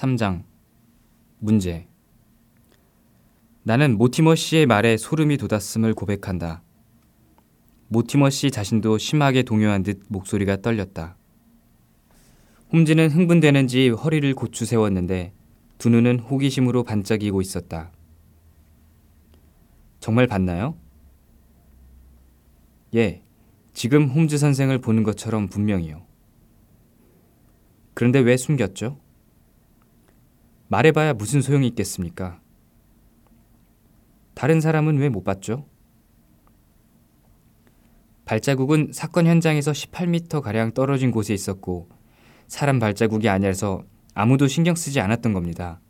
3장 문제 나는 모티머 씨의 말에 소름이 돋았음을 고백한다. 모티머 씨 자신도 심하게 동요한 듯 목소리가 떨렸다. 홈즈는 흥분되는지 허리를 고추 세웠는데 두 눈은 호기심으로 반짝이고 있었다. 정말 봤나요? 예, 지금 홈즈 선생을 보는 것처럼 분명히요. 그런데 왜 숨겼죠? 말해봐야 무슨 소용이 있겠습니까? 다른 사람은 왜 못 봤죠? 발자국은 사건 현장에서 18m가량 떨어진 곳에 있었고 사람 발자국이 아니라서 아무도 신경 쓰지 않았던 겁니다.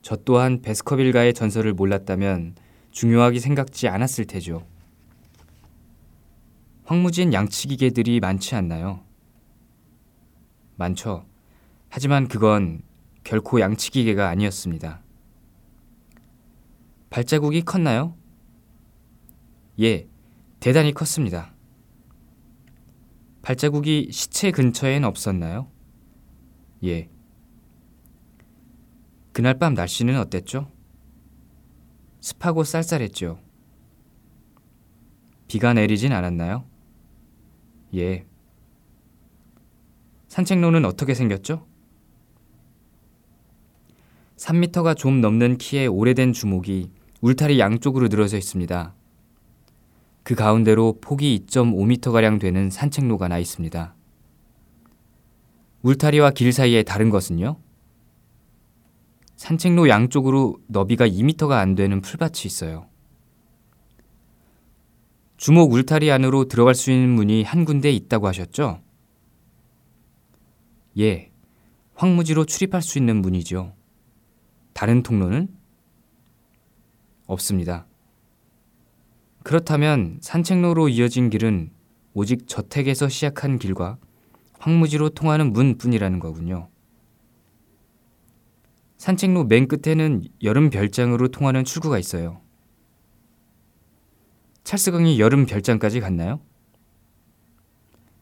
저 또한 베스커빌가의 전설을 몰랐다면 중요하게 생각지 않았을 테죠. 황무지엔 양치기계들이 많지 않나요? 많죠. 하지만 그건 결코 양치기계가 아니었습니다. 발자국이 컸나요? 예, 대단히 컸습니다. 발자국이 시체 근처엔 없었나요? 예. 그날 밤 날씨는 어땠죠? 습하고 쌀쌀했죠. 비가 내리진 않았나요? 예. 산책로는 어떻게 생겼죠? 3미터가 좀 넘는 키의 오래된 주목이 울타리 양쪽으로 늘어져 있습니다. 그 가운데로 폭이 2.5m가량 되는 산책로가 나 있습니다. 울타리와 길 사이에 다른 것은요? 산책로 양쪽으로 너비가 2m가 안 되는 풀밭이 있어요. 주목 울타리 안으로 들어갈 수 있는 문이 한 군데 있다고 하셨죠? 예, 황무지로 출입할 수 있는 문이죠. 다른 통로는? 없습니다. 그렇다면 산책로로 이어진 길은 오직 저택에서 시작한 길과 황무지로 통하는 문 뿐이라는 거군요. 산책로 맨 끝에는 여름 별장으로 통하는 출구가 있어요. 찰스강이 여름 별장까지 갔나요?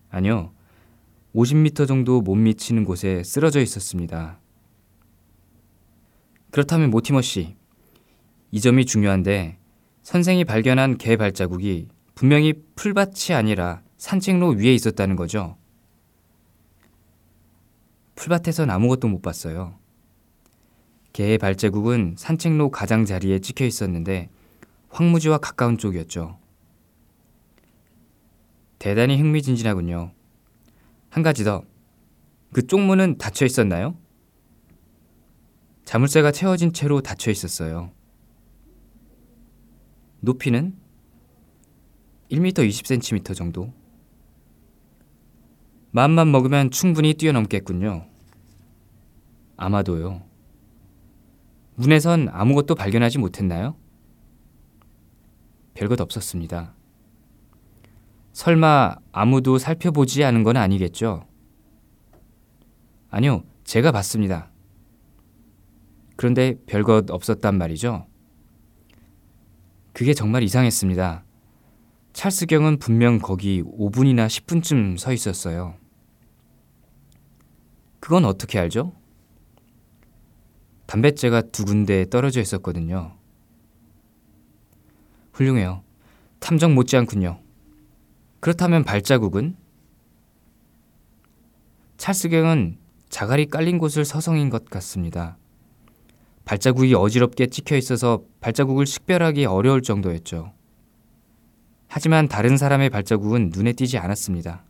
아니요. 50m 정도 못 미치는 곳에 쓰러져 있었습니다. 그렇다면 모티머 씨, 이 점이 중요한데 선생이 발견한 개 발자국이 분명히 풀밭이 아니라 산책로 위에 있었다는 거죠. 풀밭에선 아무것도 못 봤어요. 개의 발자국은 산책로 가장자리에 찍혀 있었는데 황무지와 가까운 쪽이었죠. 대단히 흥미진진하군요. 한 가지 더. 그 쪽문은 닫혀 있었나요? 자물쇠가 채워진 채로 닫혀 있었어요. 높이는 1m 20cm 정도. 마음만 먹으면 충분히 뛰어넘겠군요. 아마도요. 문에선 아무것도 발견하지 못했나요? 별것 없었습니다. 설마 아무도 살펴보지 않은 건 아니겠죠? 아니요, 제가 봤습니다. 그런데 별것 없었단 말이죠? 그게 정말 이상했습니다. 찰스경은 분명 거기 5분이나 10분쯤 서 있었어요. 그건 어떻게 알죠? 담뱃재가 두 군데 떨어져 있었거든요. 훌륭해요. 탐정 못지않군요. 그렇다면 발자국은? 찰스경은 자갈이 깔린 곳을 서성인 것 같습니다. 발자국이 어지럽게 찍혀 있어서 발자국을 식별하기 어려울 정도였죠. 하지만 다른 사람의 발자국은 눈에 띄지 않았습니다.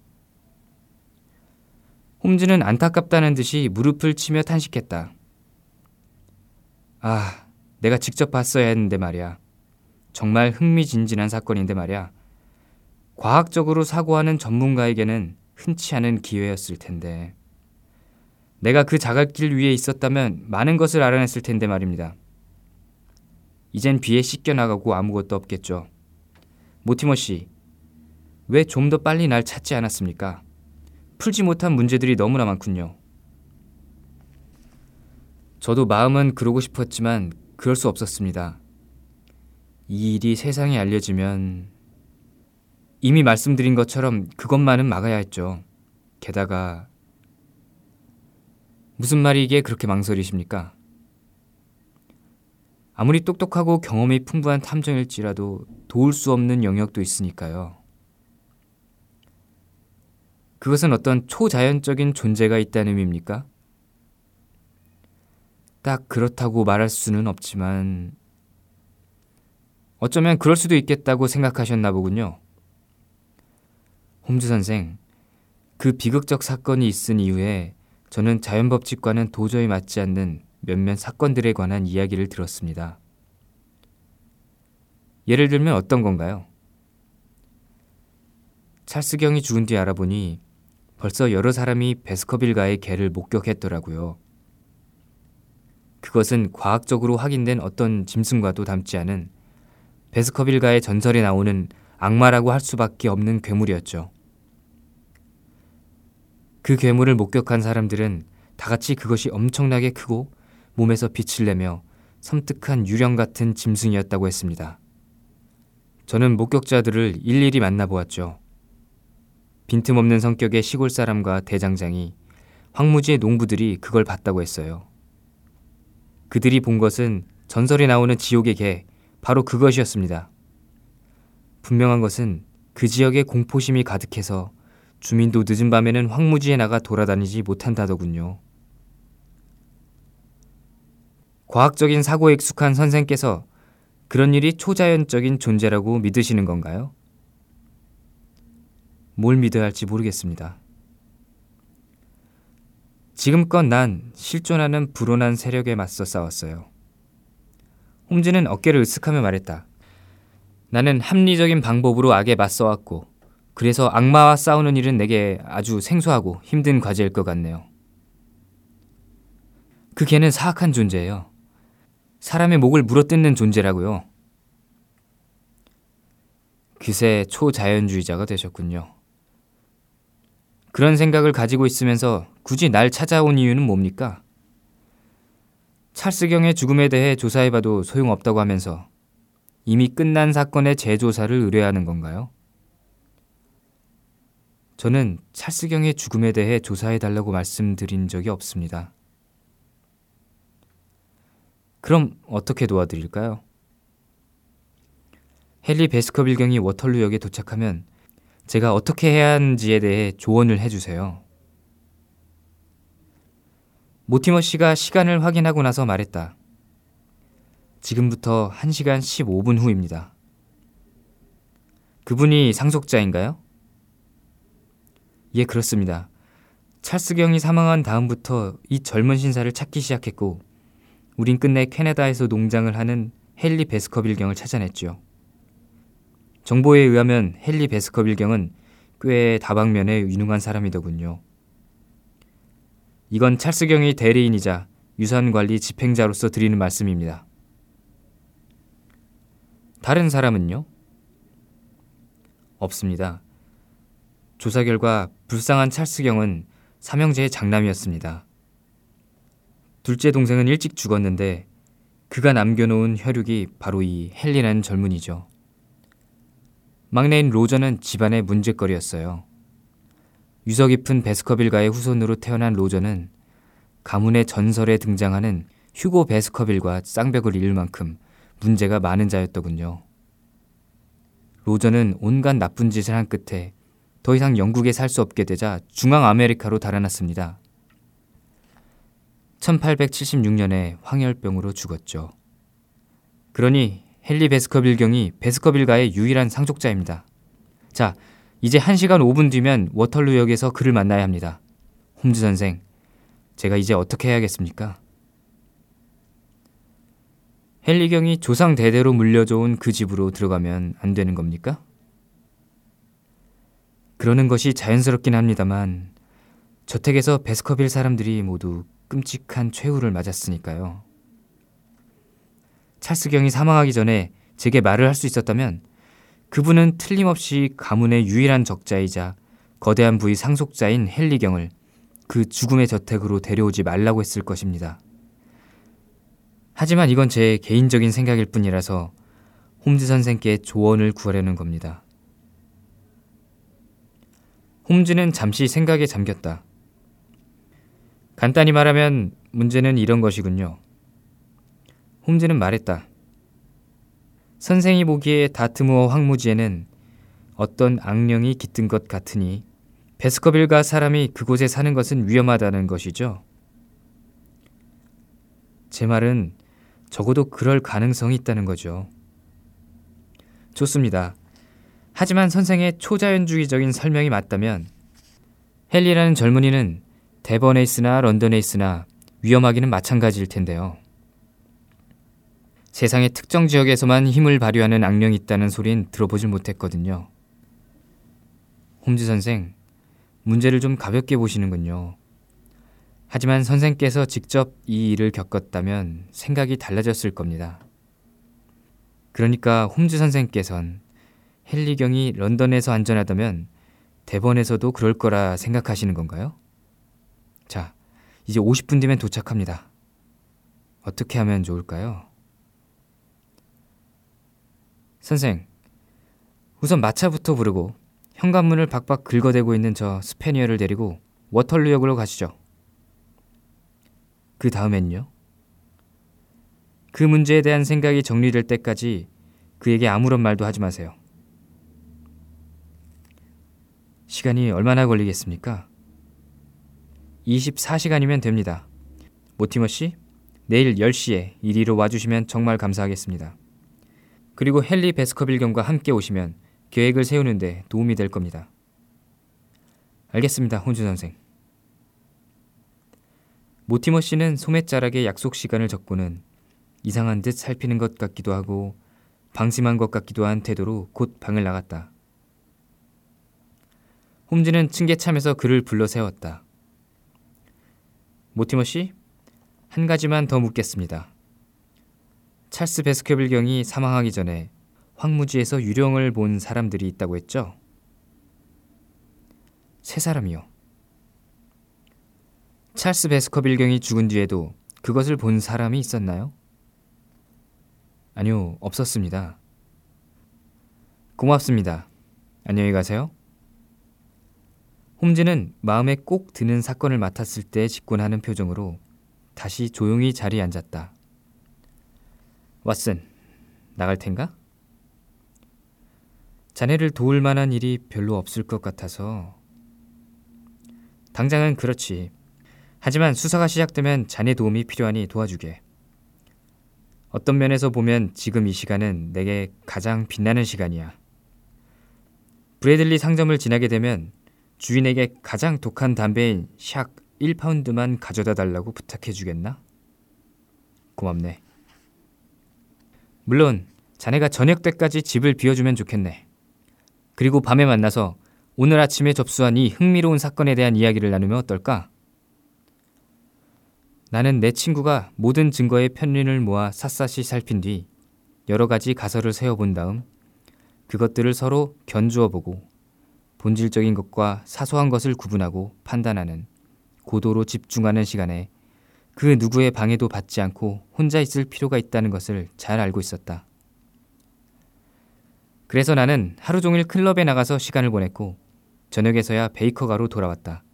홈즈는 안타깝다는 듯이 무릎을 치며 탄식했다. 아, 내가 직접 봤어야 했는데 말이야. 정말 흥미진진한 사건인데 말이야. 과학적으로 사고하는 전문가에게는 흔치 않은 기회였을 텐데. 내가 그 자갈길 위에 있었다면 많은 것을 알아냈을 텐데 말입니다. 이젠 비에 씻겨나가고 아무것도 없겠죠. 모티머 씨, 왜 좀 더 빨리 날 찾지 않았습니까? 풀지 못한 문제들이 너무나 많군요. 저도 마음은 그러고 싶었지만 그럴 수 없었습니다. 이 일이 세상에 알려지면 이미 말씀드린 것처럼 그것만은 막아야 했죠. 게다가 무슨 말이기에 그렇게 망설이십니까? 아무리 똑똑하고 경험이 풍부한 탐정일지라도 도울 수 없는 영역도 있으니까요. 그것은 어떤 초자연적인 존재가 있다는 의미입니까? 딱 그렇다고 말할 수는 없지만 어쩌면 그럴 수도 있겠다고 생각하셨나 보군요. 홈즈 선생, 그 비극적 사건이 있은 이후에 저는 자연법칙과는 도저히 맞지 않는 몇몇 사건들에 관한 이야기를 들었습니다. 예를 들면 어떤 건가요? 찰스경이 죽은 뒤 알아보니 벌써 여러 사람이 베스커빌가의 개를 목격했더라고요. 그것은 과학적으로 확인된 어떤 짐승과도 닮지 않은 베스커빌가의 전설에 나오는 악마라고 할 수밖에 없는 괴물이었죠. 그 괴물을 목격한 사람들은 다 같이 그것이 엄청나게 크고 몸에서 빛을 내며 섬뜩한 유령 같은 짐승이었다고 했습니다. 저는 목격자들을 일일이 만나보았죠. 빈틈없는 성격의 시골 사람과 대장장이 황무지의 농부들이 그걸 봤다고 했어요. 그들이 본 것은 전설에 나오는 지옥의 개, 바로 그것이었습니다. 분명한 것은 그 지역에 공포심이 가득해서 주민도 늦은 밤에는 황무지에 나가 돌아다니지 못한다더군요. 과학적인 사고에 익숙한 선생께서 그런 일이 초자연적인 존재라고 믿으시는 건가요? 뭘 믿어야 할지 모르겠습니다. 지금껏 난 실존하는 불온한 세력에 맞서 싸웠어요. 홈즈는 어깨를 으쓱하며 말했다. 나는 합리적인 방법으로 악에 맞서왔고 그래서 악마와 싸우는 일은 내게 아주 생소하고 힘든 과제일 것 같네요. 그 개는 사악한 존재예요. 사람의 목을 물어뜯는 존재라고요. 그새 초자연주의자가 되셨군요. 그런 생각을 가지고 있으면서 굳이 날 찾아온 이유는 뭡니까? 찰스경의 죽음에 대해 조사해봐도 소용없다고 하면서 이미 끝난 사건의 재조사를 의뢰하는 건가요? 저는 찰스경의 죽음에 대해 조사해 달라고 말씀드린 적이 없습니다. 그럼 어떻게 도와드릴까요? 헨리 베스커빌 경이 워털루역에 도착하면 제가 어떻게 해야 하는지에 대해 조언을 해주세요. 모티머 씨가 시간을 확인하고 나서 말했다. 지금부터 1시간 15분 후입니다. 그분이 상속자인가요? 예, 그렇습니다. 찰스경이 사망한 다음부터 이 젊은 신사를 찾기 시작했고, 우린 끝내 캐나다에서 농장을 하는 헨리 베스커빌 경을 찾아냈죠. 정보에 의하면 헨리 베스커빌 경은 꽤 다방면에 유능한 사람이더군요. 이건 찰스 경의 대리인이자 유산관리 집행자로서 드리는 말씀입니다. 다른 사람은요? 없습니다. 조사 결과 불쌍한 찰스경은 삼형제의 장남이었습니다. 둘째 동생은 일찍 죽었는데 그가 남겨놓은 혈육이 바로 이 헨리라는 젊은이죠. 막내인 로저는 집안의 문제거리였어요. 유서 깊은 베스커빌가의 후손으로 태어난 로저는 가문의 전설에 등장하는 휴고 베스커빌과 쌍벽을 이을 만큼 문제가 많은 자였더군요. 로저는 온갖 나쁜 짓을 한 끝에 더 이상 영국에 살 수 없게 되자 중앙 아메리카로 달아났습니다. 1876년에 황열병으로 죽었죠. 그러니 헨리 베스커빌 경이 베스커빌가의 유일한 상속자입니다. 자, 이제 1시간 5분 뒤면 워털루역에서 그를 만나야 합니다. 홈즈 선생, 제가 이제 어떻게 해야겠습니까? 헨리 경이 조상 대대로 물려줘온 그 집으로 들어가면 안 되는 겁니까? 그러는 것이 자연스럽긴 합니다만 저택에서 베스커빌 사람들이 모두 끔찍한 최후를 맞았으니까요. 찰스경이 사망하기 전에 제게 말을 할 수 있었다면 그분은 틀림없이 가문의 유일한 적자이자 거대한 부의 상속자인 헨리경을 그 죽음의 저택으로 데려오지 말라고 했을 것입니다. 하지만 이건 제 개인적인 생각일 뿐이라서 홈즈 선생께 조언을 구하려는 겁니다. 홈즈는 잠시 생각에 잠겼다. 간단히 말하면 문제는 이런 것이군요. 홈즈는 말했다. 선생이 보기에 다트무어 황무지에는 어떤 악령이 깃든 것 같으니 베스커빌과 사람이 그곳에 사는 것은 위험하다는 것이죠. 제 말은 적어도 그럴 가능성이 있다는 거죠. 좋습니다. 하지만 선생의 초자연주의적인 설명이 맞다면 헨리라는 젊은이는 대번에 있으나 런던에 있으나 위험하기는 마찬가지일 텐데요. 세상의 특정 지역에서만 힘을 발휘하는 악령이 있다는 소린 들어보질 못했거든요. 홈즈 선생, 문제를 좀 가볍게 보시는군요. 하지만 선생께서 직접 이 일을 겪었다면 생각이 달라졌을 겁니다. 그러니까 홈즈 선생께선 헨리경이 런던에서 안전하다면 대번에서도 그럴 거라 생각하시는 건가요? 자, 이제 50분 뒤면 도착합니다. 어떻게 하면 좋을까요? 선생, 우선 마차부터 부르고 현관문을 박박 긁어대고 있는 저 스페니어를 데리고 워털루역으로 가시죠. 그 다음엔요? 그 문제에 대한 생각이 정리될 때까지 그에게 아무런 말도 하지 마세요. 시간이 얼마나 걸리겠습니까? 24시간이면 됩니다. 모티머 씨, 내일 10시에 이리로 와주시면 정말 감사하겠습니다. 그리고 헨리 베스커빌 경과 함께 오시면 계획을 세우는데 도움이 될 겁니다. 알겠습니다, 혼주 선생. 모티머 씨는 소매자락에 약속 시간을 적고는 이상한 듯 살피는 것 같기도 하고 방심한 것 같기도 한 태도로 곧 방을 나갔다. 홈즈는 층계참에서 그를 불러 세웠다. 모티머 씨, 한 가지만 더 묻겠습니다. 찰스 베스케빌 경이 사망하기 전에 황무지에서 유령을 본 사람들이 있다고 했죠? 세 사람이요. 찰스 베스커빌 경이 죽은 뒤에도 그것을 본 사람이 있었나요? 아니요, 없었습니다. 고맙습니다. 안녕히 가세요. 홈즈는 마음에 꼭 드는 사건을 맡았을 때 직권하는 표정으로 다시 조용히 자리에 앉았다. 왓슨, 나갈 텐가? 자네를 도울 만한 일이 별로 없을 것 같아서. 당장은 그렇지. 하지만 수사가 시작되면 자네 도움이 필요하니 도와주게. 어떤 면에서 보면 지금 이 시간은 내게 가장 빛나는 시간이야. 브래들리 상점을 지나게 되면 주인에게 가장 독한 담배인 샥 1파운드만 가져다 달라고 부탁해 주겠나? 고맙네. 물론 자네가 저녁 때까지 집을 비워주면 좋겠네. 그리고 밤에 만나서 오늘 아침에 접수한 이 흥미로운 사건에 대한 이야기를 나누면 어떨까? 나는 내 친구가 모든 증거의 편린을 모아 샅샅이 살핀 뒤 여러 가지 가설을 세워본 다음 그것들을 서로 견주어 보고 본질적인 것과 사소한 것을 구분하고 판단하는 고도로 집중하는 시간에 그 누구의 방해도 받지 않고 혼자 있을 필요가 있다는 것을 잘 알고 있었다. 그래서 나는 하루 종일 클럽에 나가서 시간을 보냈고 저녁에서야 베이커가로 돌아왔다.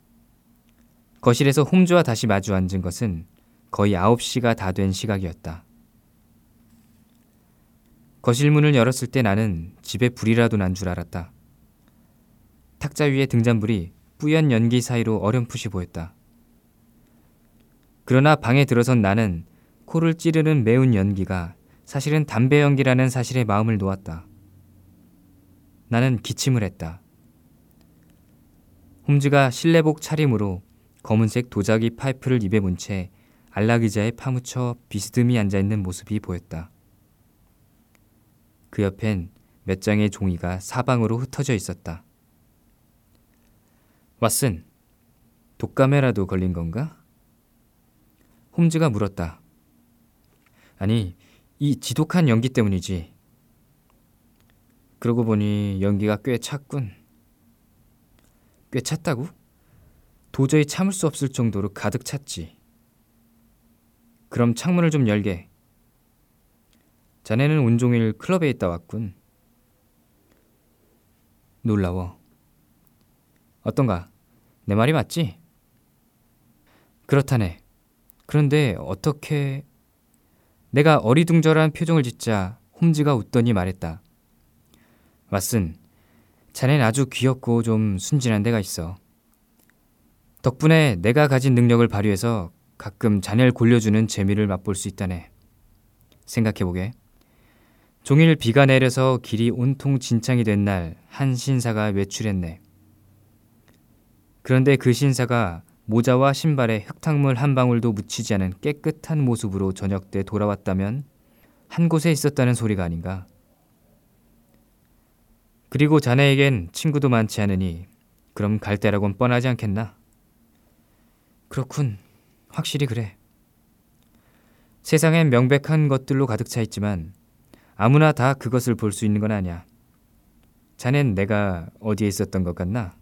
거실에서 홈즈와 다시 마주 앉은 것은 거의 9시가 다 된 시각이었다. 거실 문을 열었을 때 나는 집에 불이라도 난 줄 알았다. 탁자 위에 등잔불이 뿌연 연기 사이로 어렴풋이 보였다. 그러나 방에 들어선 나는 코를 찌르는 매운 연기가 사실은 담배 연기라는 사실에 마음을 놓았다. 나는 기침을 했다. 홈즈가 실내복 차림으로 검은색 도자기 파이프를 입에 문 채 안락의자에 파묻혀 비스듬히 앉아있는 모습이 보였다. 그 옆엔 몇 장의 종이가 사방으로 흩어져 있었다. 왓슨, 독감에라도 걸린 건가? 홈즈가 물었다. 아니, 이 지독한 연기 때문이지. 그러고 보니 연기가 꽤 찼군. 꽤 찼다고? 도저히 참을 수 없을 정도로 가득 찼지. 그럼 창문을 좀 열게. 자네는 온종일 클럽에 있다 왔군. 놀라워. 어떤가? 내 말이 맞지? 그렇다네. 그런데 어떻게... 내가 어리둥절한 표정을 짓자 홈즈가 웃더니 말했다. 왓슨, 자넨 아주 귀엽고 좀 순진한 데가 있어. 덕분에 내가 가진 능력을 발휘해서 가끔 자네를 골려주는 재미를 맛볼 수 있다네. 생각해보게. 종일 비가 내려서 길이 온통 진창이 된 날 한 신사가 외출했네. 그런데 그 신사가 모자와 신발에 흙탕물 한 방울도 묻히지 않은 깨끗한 모습으로 저녁 때 돌아왔다면 한 곳에 있었다는 소리가 아닌가. 그리고 자네에겐 친구도 많지 않으니 그럼 갈 때라곤 뻔하지 않겠나? 그렇군. 확실히 그래. 세상엔 명백한 것들로 가득 차 있지만 아무나 다 그것을 볼 수 있는 건 아니야. 자넨 내가 어디에 있었던 것 같나?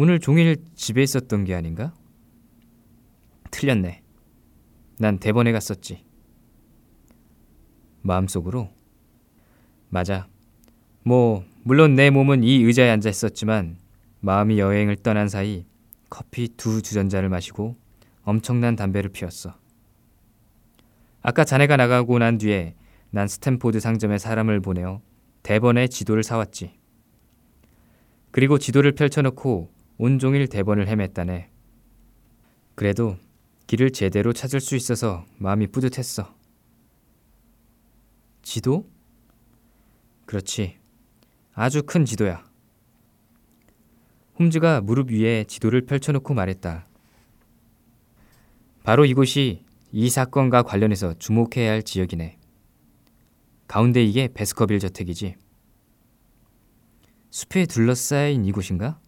오늘 종일 집에 있었던 게 아닌가? 틀렸네. 난 데번에 갔었지. 마음속으로? 맞아. 뭐, 물론 내 몸은 이 의자에 앉아 있었지만 마음이 여행을 떠난 사이 커피 두 주전자를 마시고 엄청난 담배를 피웠어. 아까 자네가 나가고 난 뒤에 난 스탠포드 상점에 사람을 보내어 데번의 지도를 사왔지. 그리고 지도를 펼쳐놓고 온종일 데번을 헤맸다네. 그래도 길을 제대로 찾을 수 있어서 마음이 뿌듯했어. 지도? 그렇지. 아주 큰 지도야. 홈즈가 무릎 위에 지도를 펼쳐놓고 말했다. 바로 이곳이 이 사건과 관련해서 주목해야 할 지역이네. 가운데 이게 베스커빌 저택이지. 숲에 둘러싸인 이곳인가?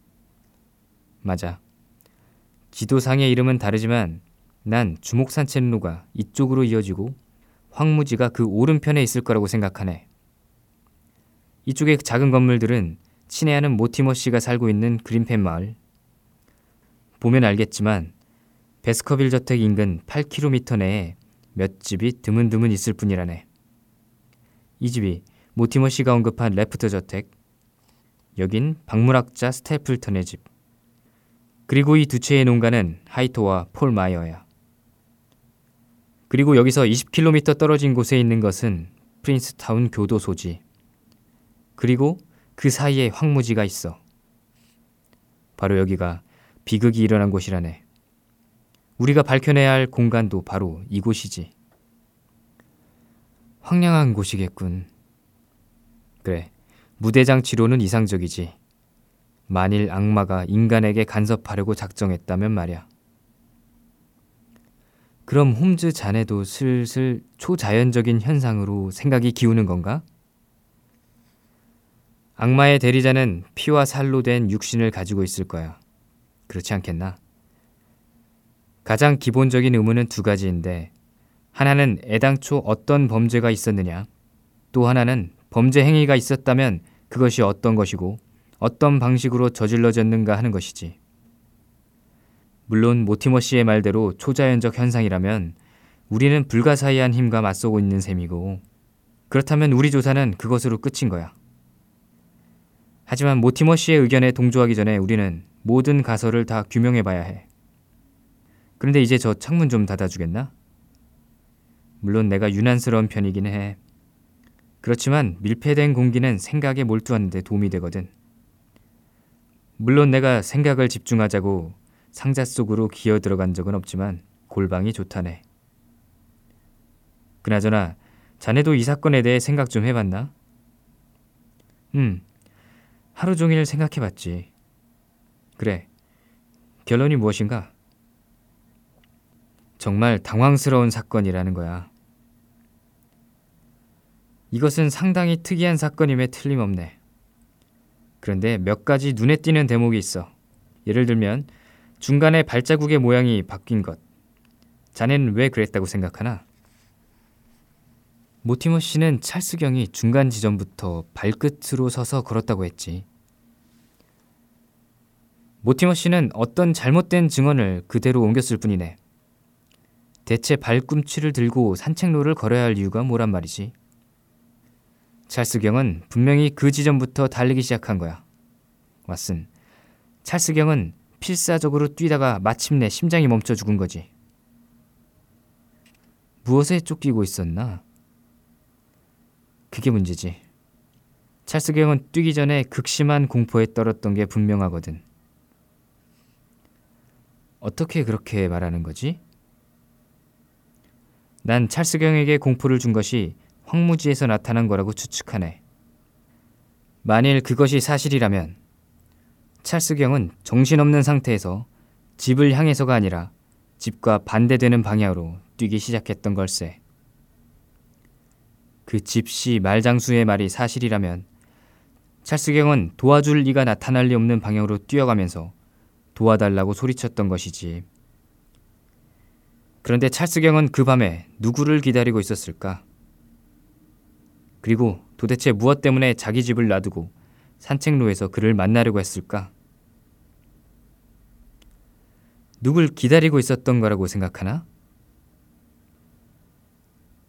맞아. 지도상의 이름은 다르지만 난 주목 산책로가 이쪽으로 이어지고 황무지가 그 오른편에 있을 거라고 생각하네. 이쪽의 작은 건물들은 친애하는 모티머 씨가 살고 있는 그린펜 마을. 보면 알겠지만 베스커빌 저택 인근 8km 내에 몇 집이 드문드문 있을 뿐이라네. 이 집이 모티머 씨가 언급한 레프트 저택, 여긴 박물학자 스테플턴의 집. 그리고 이 두 채의 농가는 하이토와 폴 마이어야. 그리고 여기서 20km 떨어진 곳에 있는 것은 프린스타운 교도소지. 그리고 그 사이에 황무지가 있어. 바로 여기가 비극이 일어난 곳이라네. 우리가 밝혀내야 할 공간도 바로 이곳이지. 황량한 곳이겠군. 그래, 무대장치로는 이상적이지. 만일 악마가 인간에게 간섭하려고 작정했다면 말이야. 그럼 홈즈 자네도 슬슬 초자연적인 현상으로 생각이 기우는 건가? 악마의 대리자는 피와 살로 된 육신을 가지고 있을 거야. 그렇지 않겠나? 가장 기본적인 의문은 두 가지인데 하나는 애당초 어떤 범죄가 있었느냐 또 하나는 범죄 행위가 있었다면 그것이 어떤 것이고 어떤 방식으로 저질러졌는가 하는 것이지. 물론 모티머 씨의 말대로 초자연적 현상이라면 우리는 불가사의한 힘과 맞서고 있는 셈이고 그렇다면 우리 조사는 그것으로 끝인 거야. 하지만 모티머 씨의 의견에 동조하기 전에 우리는 모든 가설을 다 규명해 봐야 해. 그런데 이제 저 창문 좀 닫아주겠나? 물론 내가 유난스러운 편이긴 해. 그렇지만 밀폐된 공기는 생각에 몰두하는 데 도움이 되거든. 물론 내가 생각을 집중하자고 상자 속으로 기어 들어간 적은 없지만 골방이 좋다네. 그나저나 자네도 이 사건에 대해 생각 좀 해봤나? 음, 하루 종일 생각해봤지. 그래, 결론이 무엇인가? 정말 당황스러운 사건이라는 거야. 이것은 상당히 특이한 사건임에 틀림없네. 그런데 몇 가지 눈에 띄는 대목이 있어. 예를 들면 중간에 발자국의 모양이 바뀐 것. 자넨 왜 그랬다고 생각하나? 모티머 씨는 찰스경이 중간 지점부터 발끝으로 서서 걸었다고 했지. 모티머 씨는 어떤 잘못된 증언을 그대로 옮겼을 뿐이네. 대체 발꿈치를 들고 산책로를 걸어야 할 이유가 뭐란 말이지? 찰스경은 분명히 그 지점부터 달리기 시작한 거야. 왓슨, 찰스경은 필사적으로 뛰다가 마침내 심장이 멈춰 죽은 거지. 무엇에 쫓기고 있었나? 그게 문제지. 찰스경은 뛰기 전에 극심한 공포에 떨었던 게 분명하거든. 어떻게 그렇게 말하는 거지? 난 찰스경에게 공포를 준 것이 황무지에서 나타난 거라고 추측하네. 만일 그것이 사실이라면 찰스경은 정신없는 상태에서 집을 향해서가 아니라 집과 반대되는 방향으로 뛰기 시작했던 걸세. 그 집시 말장수의 말이 사실이라면 찰스경은 도와줄 리가 나타날 리 없는 방향으로 뛰어가면서 도와달라고 소리쳤던 것이지. 그런데 찰스경은 그 밤에 누구를 기다리고 있었을까? 그리고 도대체 무엇 때문에 자기 집을 놔두고 산책로에서 그를 만나려고 했을까? 누굴 기다리고 있었던 거라고 생각하나?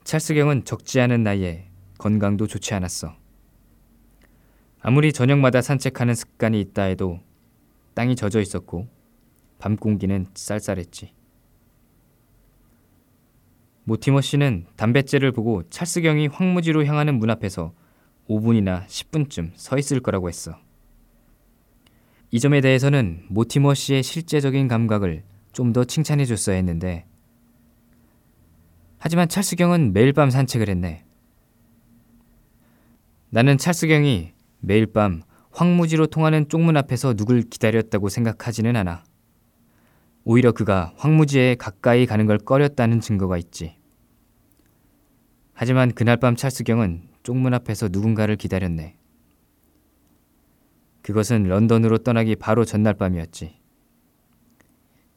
찰스경은 적지 않은 나이에 건강도 좋지 않았어. 아무리 저녁마다 산책하는 습관이 있다 해도 땅이 젖어 있었고 밤 공기는 쌀쌀했지. 모티머 씨는 담뱃재를 보고 찰스경이 황무지로 향하는 문 앞에서 5분이나 10분쯤 서 있을 거라고 했어. 이 점에 대해서는 모티머 씨의 실제적인 감각을 좀 더 칭찬해 줬어야 했는데 하지만 찰스경은 매일 밤 산책을 했네. 나는 찰스경이 매일 밤 황무지로 통하는 쪽문 앞에서 누굴 기다렸다고 생각하지는 않아. 오히려 그가 황무지에 가까이 가는 걸 꺼렸다는 증거가 있지. 하지만 그날 밤 찰스경은 쪽문 앞에서 누군가를 기다렸네. 그것은 런던으로 떠나기 바로 전날 밤이었지.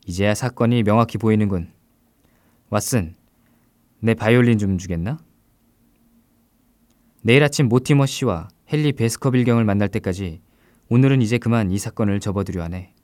이제야 사건이 명확히 보이는군. 왓슨, 내 바이올린 좀 주겠나? 내일 아침 모티머 씨와 헨리 베스커빌 경을 만날 때까지 오늘은 이제 그만 이 사건을 접어두려 하네.